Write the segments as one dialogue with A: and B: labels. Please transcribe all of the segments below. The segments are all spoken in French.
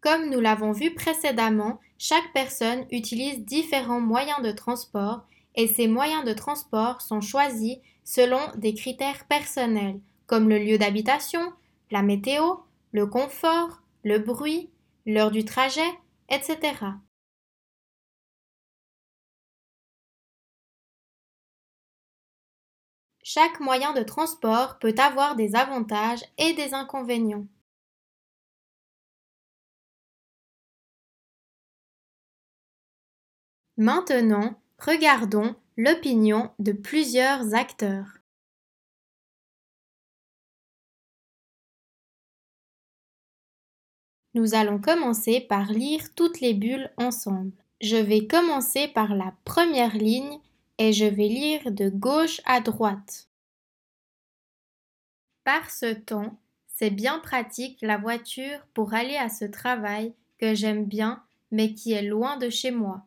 A: Comme nous l'avons vu précédemment, chaque personne utilise différents moyens de transport et ces moyens de transport sont choisis selon des critères personnels comme le lieu d'habitation, la météo, le confort, le bruit, l'heure du trajet, etc. Chaque moyen de transport peut avoir des avantages et des inconvénients. Maintenant, regardons l'opinion de plusieurs acteurs. Nous allons commencer par lire toutes les bulles ensemble. Je vais commencer par la première ligne et je vais lire de gauche à droite. Par ce temps, c'est bien pratique la voiture pour aller à ce travail que j'aime bien mais qui est loin de chez moi.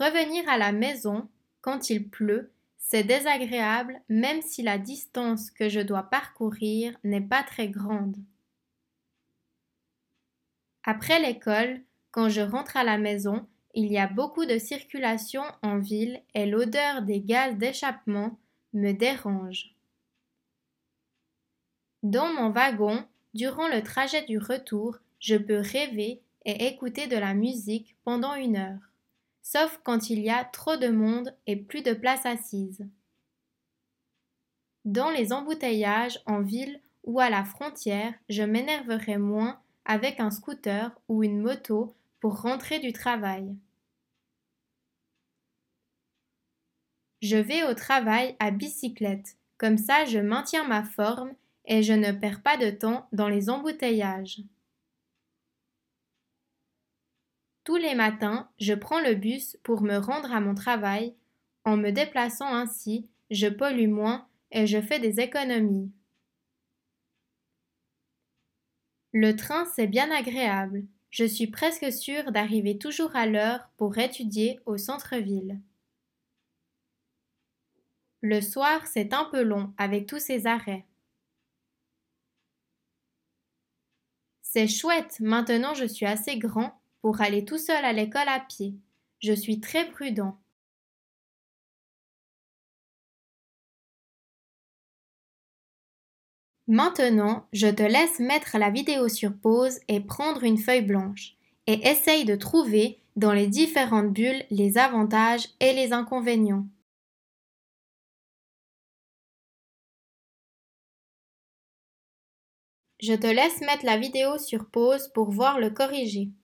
A: Revenir à la maison quand il pleut, c'est désagréable même si la distance que je dois parcourir n'est pas très grande. Après l'école, quand je rentre à la maison, il y a beaucoup de circulation en ville et l'odeur des gaz d'échappement me dérange. Dans mon wagon, durant le trajet du retour, je peux rêver et écouter de la musique pendant une heure, sauf quand il y a trop de monde et plus de place assise. Dans les embouteillages en ville ou à la frontière, je m'énerverai moins avec un scooter ou une moto pour rentrer du travail. Je vais au travail à bicyclette, comme ça je maintiens ma forme et je ne perds pas de temps dans les embouteillages. Tous les matins, je prends le bus pour me rendre à mon travail. En me déplaçant ainsi, je pollue moins et je fais des économies. Le train, c'est bien agréable. Je suis presque sûre d'arriver toujours à l'heure pour étudier au centre-ville. Le soir, c'est un peu long avec tous ces arrêts. C'est chouette, maintenant je suis assez grand pour aller tout seul à l'école à pied. Je suis très prudent. Maintenant, je te laisse mettre la vidéo sur pause et prendre une feuille blanche et essaye de trouver dans les différentes bulles les avantages et les inconvénients. Je te laisse mettre la vidéo sur pause pour voir le corriger.